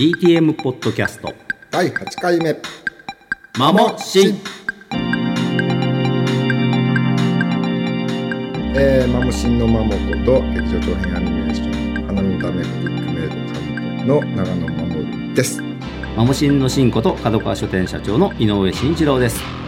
DTM ポッドキャスト第8回目。マモシンえー、マモシンのマモこと劇場長編アニメーション花のためのビッグメイド担当の長野守です。マモシンのシンこと角川書店社長の井上慎一郎です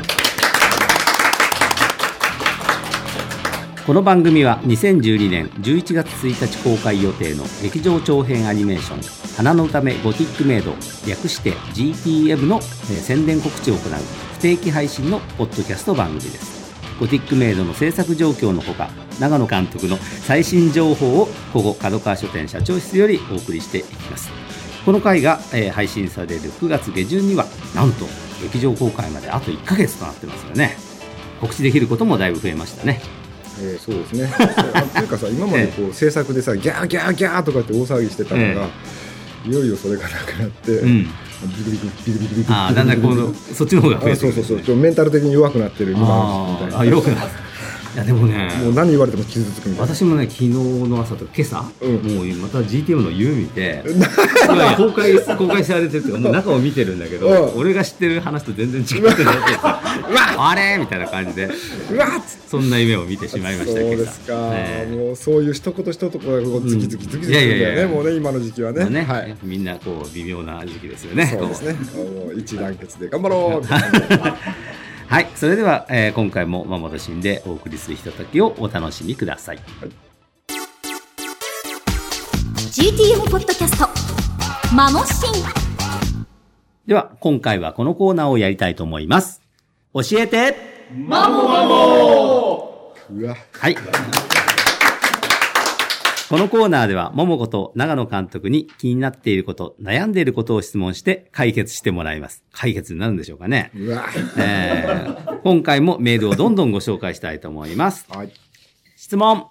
この番組は2012年11月1日公開予定の劇場長編アニメーション「花のためゴティックメイド」略して GTM の、宣伝告知を行う不定期配信のポッドキャスト番組です。ゴティックメイドの制作状況のほか長野監督の最新情報をここ角川書店社長室よりお送りしていきます。この回が、え配信される9月下旬にはなんと劇場公開まであと1ヶ月となってますよね。告知できることもだいぶ増えましたね。えー、そうですね。というかさ今までこう制作でさギャーギャーギャーとかって大騒ぎしてたのが、いよいよそれがなくなって、うん。ビクビクビクビクビクああだんだんこのそっちの方がそうそうそうちょメンタル的に弱くなってるみたいなあ弱くなるいやでもね。もう何言われても傷つくみたいな。私もね昨日の朝とか今朝、うん。もうまた GTM の夢見て公開公開されてるっていうかもう中を見てるんだけど、うん。俺が知ってる話と全然違って なっ。て さあれ？みたいな感じでうわっ。そんな夢を見てしまいましたそうけどですか、ええ。もうそういう一言一言がこうズキズキズキズキするんだいや。いやいやよねもうね今の時期はね。まあね、はい。みんなこう微妙な時期ですよね。そうですね。もう一団結で頑張ろうはいそれでは、えー今回もママとシンでお送りするひとときをお楽しみください。GTM ポッドキャストマモシン。では今回はこのコーナーをやりたいと思います。教えて。うわはい。このコーナーでは、桃子と長野監督に気になっていること、悩んでいることを質問して解決してもらいます。解決になるんでしょうかね。うわえー今回もメールをどんどんご紹介したいと思います。はい質問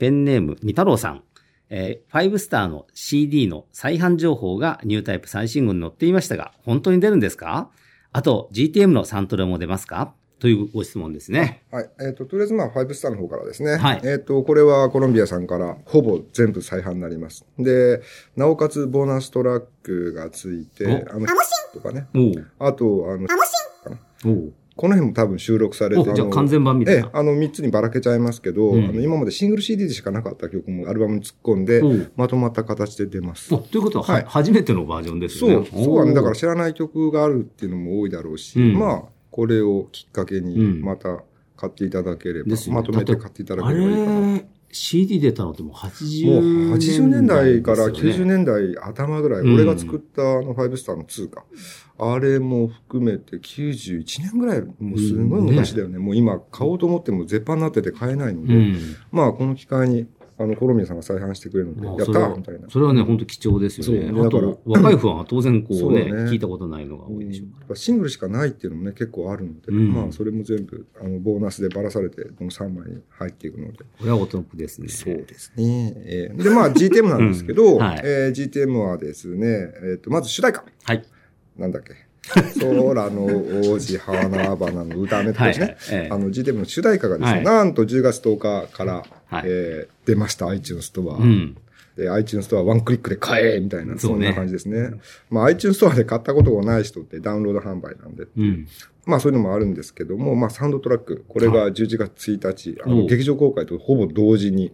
ペンネーム、み太郎さん。えー、5スターの CD の再販情報がニュータイプ最新号に載っていましたが、本当に出るんですか？あと、GTM のサントラも出ますか？というご質問ですね。はい。えっ、と、とりあえずまあ、5スターの方からですね。はいえっ、と、これはコロンビアさんからほぼ全部再販になります。で、なおかつボーナストラックがついて、おあの、とかね。あと、あの、この辺も多分収録されておじゃあの完全版みたいなええ、あの3つにばらけちゃいますけど、うんあの今までシングル CD でしかなかった曲もアルバムに突っ込んでまとまった形で出ますお。ということは、ははい初めてのバージョンですそう、よね。そうはね、だからお知らない曲があるっていうのも多いだろうし、うんまあ、これをきっかけにうんまた買っていただければ、ですよねまとめて買っていただあければいいかな。れ、CD 出たのってもう80もう年代80年代からですよね90年代頭ぐらい、うん俺が作ったあの5スターの2か。あれも含めて91年ぐらい、もうすごい昔だよね。もう今買おうと思っても絶版になってて買えないので、うん。まあこの機会に、あの、コロミアさんが再販してくれるので、やったみたいな。それはね、本当貴重ですよね。あそうだからと、若いファンは当然こうね、聞いたことないのが多いでしょうかやっぱシングルしかないっていうのもね、結構あるので、うんまあそれも全部、あの、ボーナスでばらされて、この3枚に入っていくので。これはお得ですね。そうですね。えーで、まあ GTM なんですけど、うんはいえー GTM はですね、えっ、と、まず主題歌。はい。なんだっけ？空の王子花々の歌ねってですね。はいはいええあの GTM の主題歌がですね、はいなんと10月10日から、はいえー出ました、iTunes ストア。うん。で、iTunes ストアワンクリックで買えみたいな、そんな感じですね。まあ iTunes ストアで買ったことがない人ってダウンロード販売なんで、うん。まあそういうのもあるんですけども、まあサウンドトラック、これが11月1日、あの劇場公開とほぼ同時に、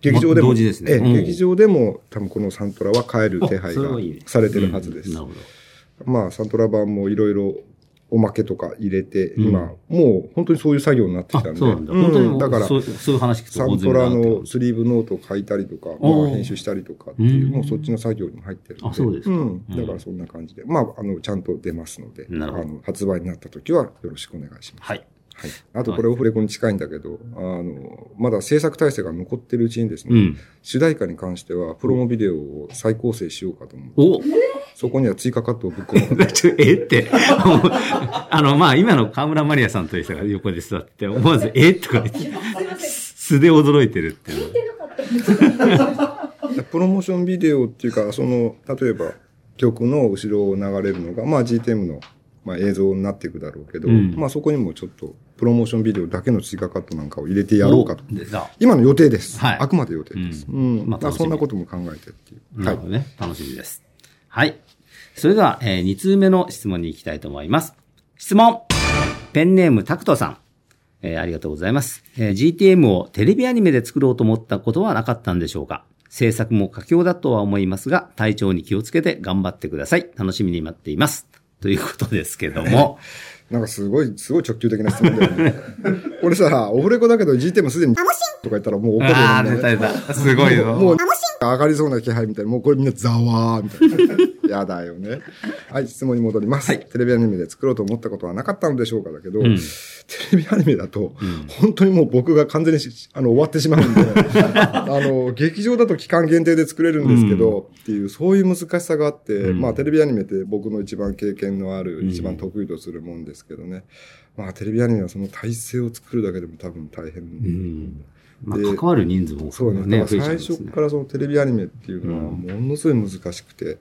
劇場でも、同時ですねええうん劇場でも多分このサントラは買える手配がされてるはずです。うんなるほど。まあサントラ版もいろいろおまけとか入れて、うん今、もう本当にそういう作業になってきあたん、で、そうなんだ。うん本当にだからそうそういう話聞くとサントラのスリーブノートを書いたりとか、まあ、編集したりとかっていう、うんもうそっちの作業にも入ってるので。あそうですかん。だからそんな感じで。まあ、あの、ちゃんと出ますので、あの、発売になった時はよろしくお願いします。はい。はい。あと、これオフレコに近いんだけど、あの、まだ制作体制が残ってるうちにですね、うん。主題歌に関しては、プロモビデオを再構成しようかと思う。おそこには追加カットをぶっ込む。えって。あの、まあ、今の河村マリアさんという人が横で座って、思わず、えとか言って、素で驚いてるっていう。プロモーションビデオっていうか、その、例えば、曲の後ろを流れるのが、まあ GTM の、まあ、映像になっていくだろうけど、うんまあそこにもちょっと、プロモーションビデオだけの追加カットなんかを入れてやろうかと。今の予定です。はいあくまで予定です。ううんん。まあまあそんなことも考えてっていう。はいなるほ。どね。楽しみです。はい。それでは、え2通目の質問に行きたいと思います。質問ペンネームタクトさん。えー、ありがとうございます、えー。GTM をテレビアニメで作ろうと思ったことはなかったんでしょうか？制作も佳境だとは思いますが、体調に気をつけて頑張ってください。楽しみに待っています。ということですけども。なんかすごい、すごい直球的な質問だよね。俺さ、オフレコだけど GTM すでに、とか言ったらもう怒るよね。ああ、出た出た。すごいよ。もう、上がりそうな気配みたいな、もうこれみんなざわーみたいな。やだよね。はい、質問に戻ります、はい。テレビアニメで作ろうと思ったことはなかったのでしょうかだけど、うん、テレビアニメだと、うん、本当にもう僕が完全にあの終わってしまうんで、あの、劇場だと期間限定で作れるんですけど、うん、っていう、そういう難しさがあって、まあテレビアニメって僕の一番経験のある、一番得意とするもんですけどね。まあテレビアニメはその体制を作るだけでも多分大変。まあ、関わる人数も、ね、そうね。最初からそのテレビアニメっていうのはものすごい難しくて、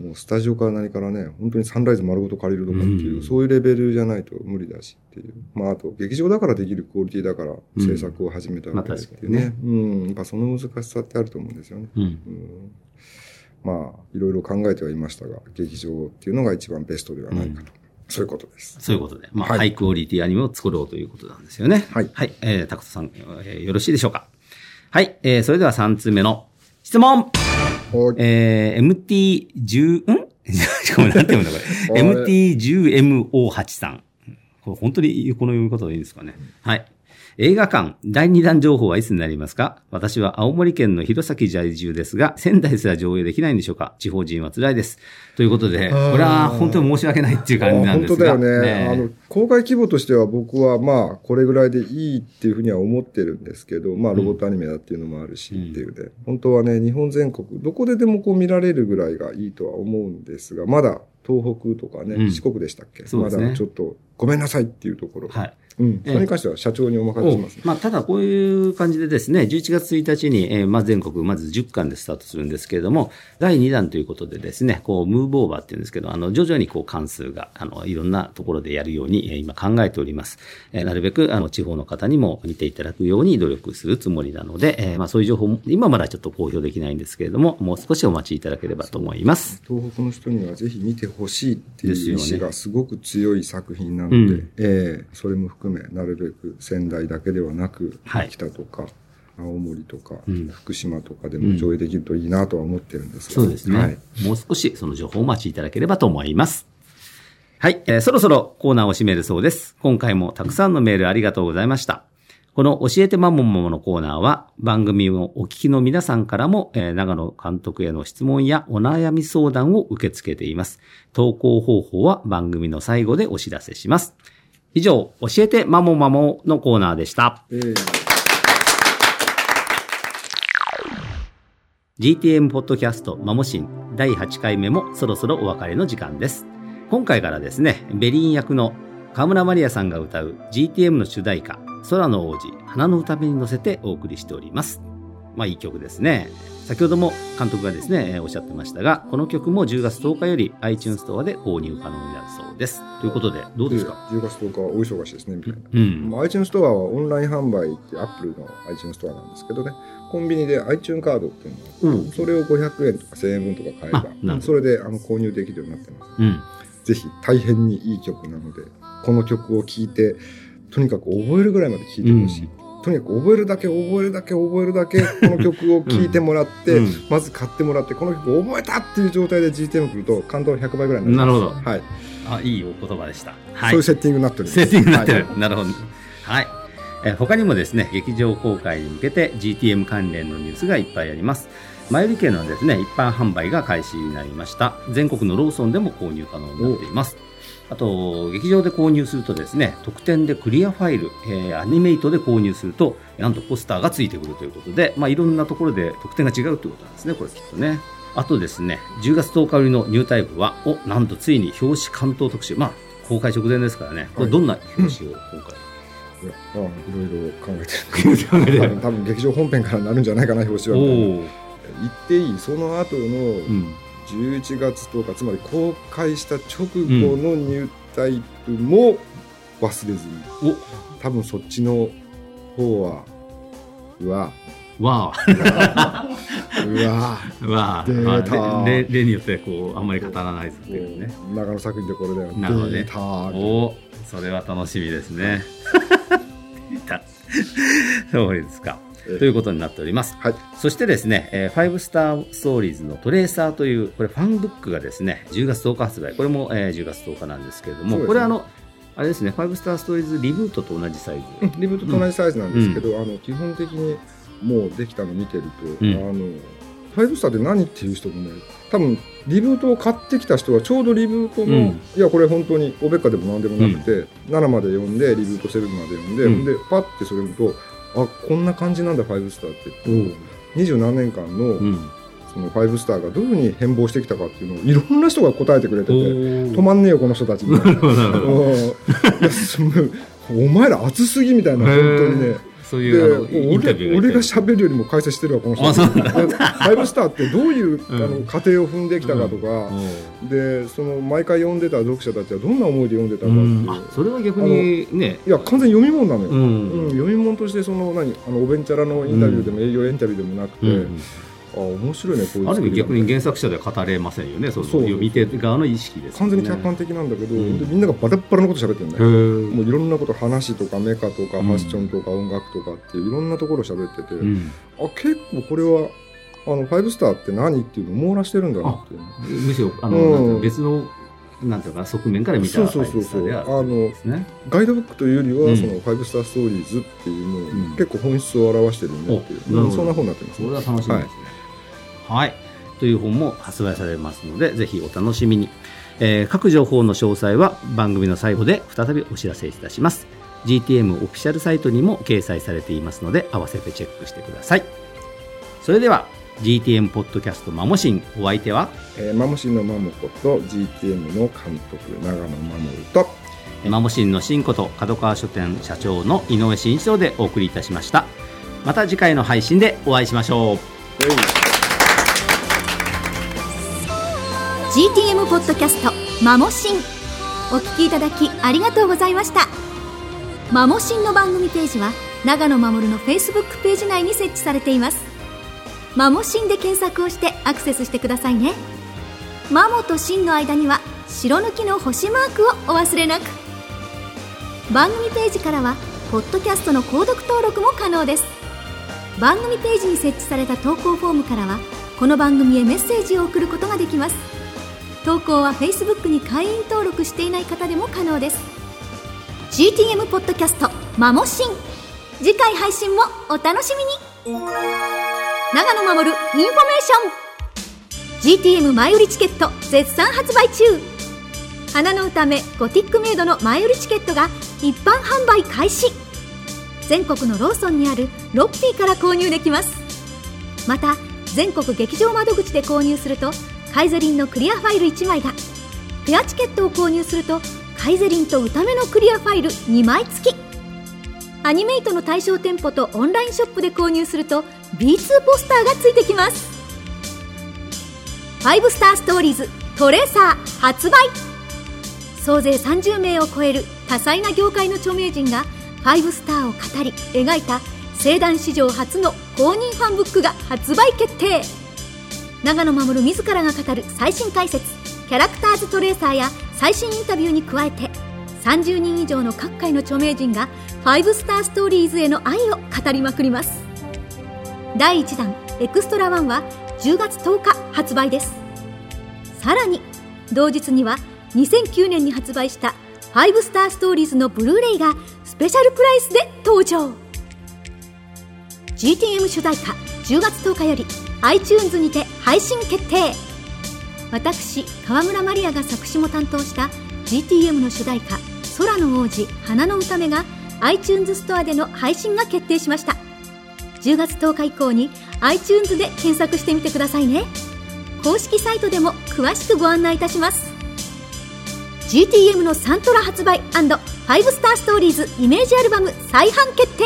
もうスタジオから何からね、本当にサンライズ丸ごと借りるとかっていう、うん、そういうレベルじゃないと無理だしっていう。まあ、あと、劇場だからできるクオリティだから制作を始めたわけですっていうね。うん、まあ、ね、うん。やっぱその難しさってあると思うんですよね。うん、うん、まあ、いろいろ考えてはいましたが、劇場っていうのが一番ベストではないかと。そういうことです。そういうことで。まあ、はい、ハイクオリティアニメを作ろうということなんですよね。はい。はい。えー、タクトさん、えー、よろしいでしょうか？はい。えー、それでは3通目の質問えー、MT10、ん？しかもなんて読むんだこれ。MT10MO83。これ本当にこの読み方でいいんですかね？はい。映画館、第2弾情報はいつになりますか？私は青森県の弘前在住ですが、仙台すら上映できないんでしょうか？地方人は辛いです。ということで、これは本当に申し訳ないっていう感じなんですが。本当だよね。ねあの、公開規模としては僕はまあ、これぐらいでいいっていうふうには思ってるんですけど、まあ、ロボットアニメだっていうのもあるし、っていうで、うん、本当はね、日本全国、どこででもこう見られるぐらいがいいとは思うんですが、まだ東北とかね、うん、四国でしたっけ、ね、まだちょっとごめんなさいっていうところ。はい。うん。それに関しては社長にお任せします、ね、まあ、ただこういう感じでですね、11月1日に、えー、まあ、全国、まず10巻でスタートするんですけれども、第2弾ということでですね、こう、ムーブオーバーっていうんですけど、あの、徐々にこう、関数が、あの、いろんなところでやるように、えー、今考えております。えー、なるべく、あの、地方の方にも見ていただくように努力するつもりなので、えー、まあ、そういう情報も、今まだちょっと公表できないんですけれども、もう少しお待ちいただければと思います。東北の人にはぜひ見てほしいっていう意思がすごく強い作品なので、うん、えー、それも含め、なるべく仙台だけではなく、はい、北とか、青森とか、うん、福島とかでも上映できるといいなとは思ってるんですが、うん、そうですね、はい。もう少しその情報をお待ちいただければと思います。はい、えー、そろそろコーナーを締めるそうです。今回もたくさんのメールありがとうございました。この教えてまももものコーナーは番組をお聞きの皆さんからも、えー、長野監督への質問やお悩み相談を受け付けています。投稿方法は番組の最後でお知らせします。以上、教えてマモマモのコーナーでした。GTM ポッドキャストマモシン第8回目もそろそろお別れの時間です。今回からですね、ベリン役の河村マリアさんが歌う GTM の主題歌、空の王子、花の歌目に乗せてお送りしております。まあいい曲ですね。先ほども監督がですね、おっしゃってましたが、この曲も10月10日より iTunes ストアで購入可能になるそうです。ということで、どうですか ?10 月10日はお忙しいですね、みたいな。うん。iTunes ストアはオンライン販売って Apple の iTunes ストアなんですけどね、コンビニで iTunes カードっていうのが、うん、それを500円とか1000円分とか買えば、それであの購入できるようになってます。うん。ぜひ大変にいい曲なので、この曲を聴いて、とにかく覚えるぐらいまで聴いてほしい。うんとにかく覚えるだけ覚えるだけ覚えるだけこの曲を聴いてもらって、うん、まず買ってもらってこの曲覚えたっていう状態で GTM 来ると感動100倍ぐらいになります。なるほど、はい、あいいお言葉でした、はい、そういうセッティングになってるセッティングになってる、はい、なるほど。はい。え他にもですね劇場公開に向けて GTM 関連のニュースがいっぱいあります。前売り券のですね一般販売が開始になりました。全国のローソンでも購入可能になっていますあと、劇場で購入するとですね、特典でクリアファイル、えー、アニメイトで購入すると、なんとポスターがついてくるということで、まあ、いろんなところで特典が違うということなんですね、これきっとね。あとですね、10月10日売りのニュータイプは、お、なんとついに表紙関東特集。まあ、公開直前ですからね。これどんな表紙を今回、いやあいろいろ考えてる 多分劇場本編からなるんじゃないかな表紙は。言っていい？その後の、うん11月10日つまり公開した直後のニュータイプも忘れずに、うん、多分そっちの方はうわ。わううわ。まあ、例例によってこうあんまり語らないですけどね。長野作品でこれだよ。なるほどね。おそれは楽しみですね。出たそうですか？ええ。ということになっております。はい。そしてですね、えー、ファイブスターストーリーズのトレーサーという、これファンブックがですね、10月10日発売。これも、えー10月10日なんですけれども、ね。これあの、あれですね、ファイブスターストーリーズリブートと同じサイズ。うんリブートと同じサイズなんですけど、あの基本的にもうできたの見てると、うん。あのファイブスターって何っていう人もね多分リブートを買ってきた人はちょうどリブートの、うん。いやこれ本当にオベッカでも何でもなくて、7まで読んでリブート7まで読んで、うん。でパッてそれ見るとあこんな感じなんだファイブスターって二十何年間の,、うん。そのファイブスターがどういうふうに変貌してきたかっていうのをいろんな人が答えてくれてて止止まんねえよこの人たちみた いな。お前ら熱すぎみたいな本当にね。そういでう俺俺が喋るよりも解説してるわこの人。ファイブスターってどういう、うん。あの過程を踏んできたかとか、でその毎回読んでた読者たちはどんな思いで読んでたかっていう、それは逆にね。いや完全に読み物なのよ、ううんん読み物としてその何あのおべんちゃらのインタビューでも営業インタビューでもなくて、うんあ面白いねこういうある意味逆に原作者では語れませんよねその。そう読み手側の意識ですよね。完全に客観的なんだけど、うん。でみんながバラッバラのこと喋ってるんだへよー。もういろんなこと話とかメカとかうん。ファッションとか音楽とかっていろんなところ喋ってて、うん。あ結構これはあのファイブスターって何っていうのを網羅してるんだなってむしろあの、うん。別のなんていうのかな側面から見たそうそうそう。そうファイブスターであのガイドブックというよりは、うん。そのファイブスターストーリーズっていうのを、うん。結構本質を表してるよねっていう、うんそんな本になってますそれは楽しみですね。はい、という本も発売されますのでぜひお楽しみに、えー各情報の詳細は番組の最後で再びお知らせいたします。GTM オフィシャルサイトにも掲載されていますので合わせてチェックしてください。それでは GTM ポッドキャストマモシンお相手はえーマモシンのマモコと GTM の監督長野守とマモシンの新こと角川書店社長の井上慎一郎でお送りいたしました。また次回の配信でお会いしましょう GTM ポッドキャストマモシン。お聞きいただきありがとうございました。マモシンの番組ページは長野守の Facebook ページ内に設置されています。マモシンで検索をしてアクセスしてくださいね。マモとシンの間には白抜きの星マークをお忘れなく。番組ページからはポッドキャストの購読登録も可能です。番組ページに設置された投稿フォームからはこの番組へメッセージを送ることができます。投稿は Facebook に会員登録していない方でも可能です。GTM ポッドキャスト「まもしん」次回配信もお楽しみに。永野護るインフォメーション。GTM 前売りチケット絶賛発売中。花の歌めゴティックメイドの前売りチケットが一般販売開始。全国のローソンにあるロッピーから購入できます。また全国劇場窓口で購入するとカイゼリンのクリアファイル1枚がペアチケットを購入するとカイゼリンと歌目のクリアファイル2枚付き。アニメイトの対象店舗とオンラインショップで購入すると B2 ポスターがついてきます。5スターストーリーズトレーサー発売。総勢30名を超える多彩な業界の著名人が5スターを語り描いた聖壇史上初の公認ファンブックが発売決定。長野守自らが語る最新解説キャラクターズトレーサーや最新インタビューに加えて30人以上の各界の著名人が5スターストーリーズへの愛を語りまくります。第1弾エクストラ1は10月10日発売です。さらに同日には2009年に発売した5スターストーリーズのブルーレイがスペシャルプライスで登場。GTM 主題歌10月10日より iTunes にて配信決定。私川村マリアが作詞も担当した GTM の主題歌「空の王子花の歌め」が iTunes ストアでの配信が決定しました。10月10日以降に iTunes で検索してみてくださいね。公式サイトでも詳しくご案内いたします。GTM のサントラ発売 &5 スターストーリーズイメージアルバム再販決定。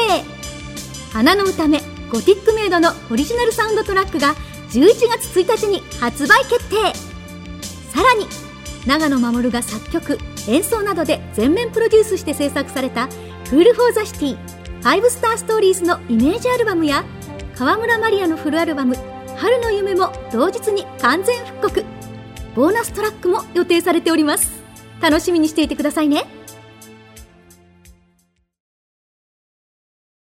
花の歌めゴティックメイドのオリジナルサウンドトラックが11月1日に発売決定。さらに永野護が作曲演奏などで全面プロデュースして制作された「クール・フォー・ザ・シティ5スター・ストーリーズ」のイメージアルバムや川村万梨阿のフルアルバム「春の夢も同日に完全復刻。ボーナストラックも予定されております。楽しみにしていてくださいね。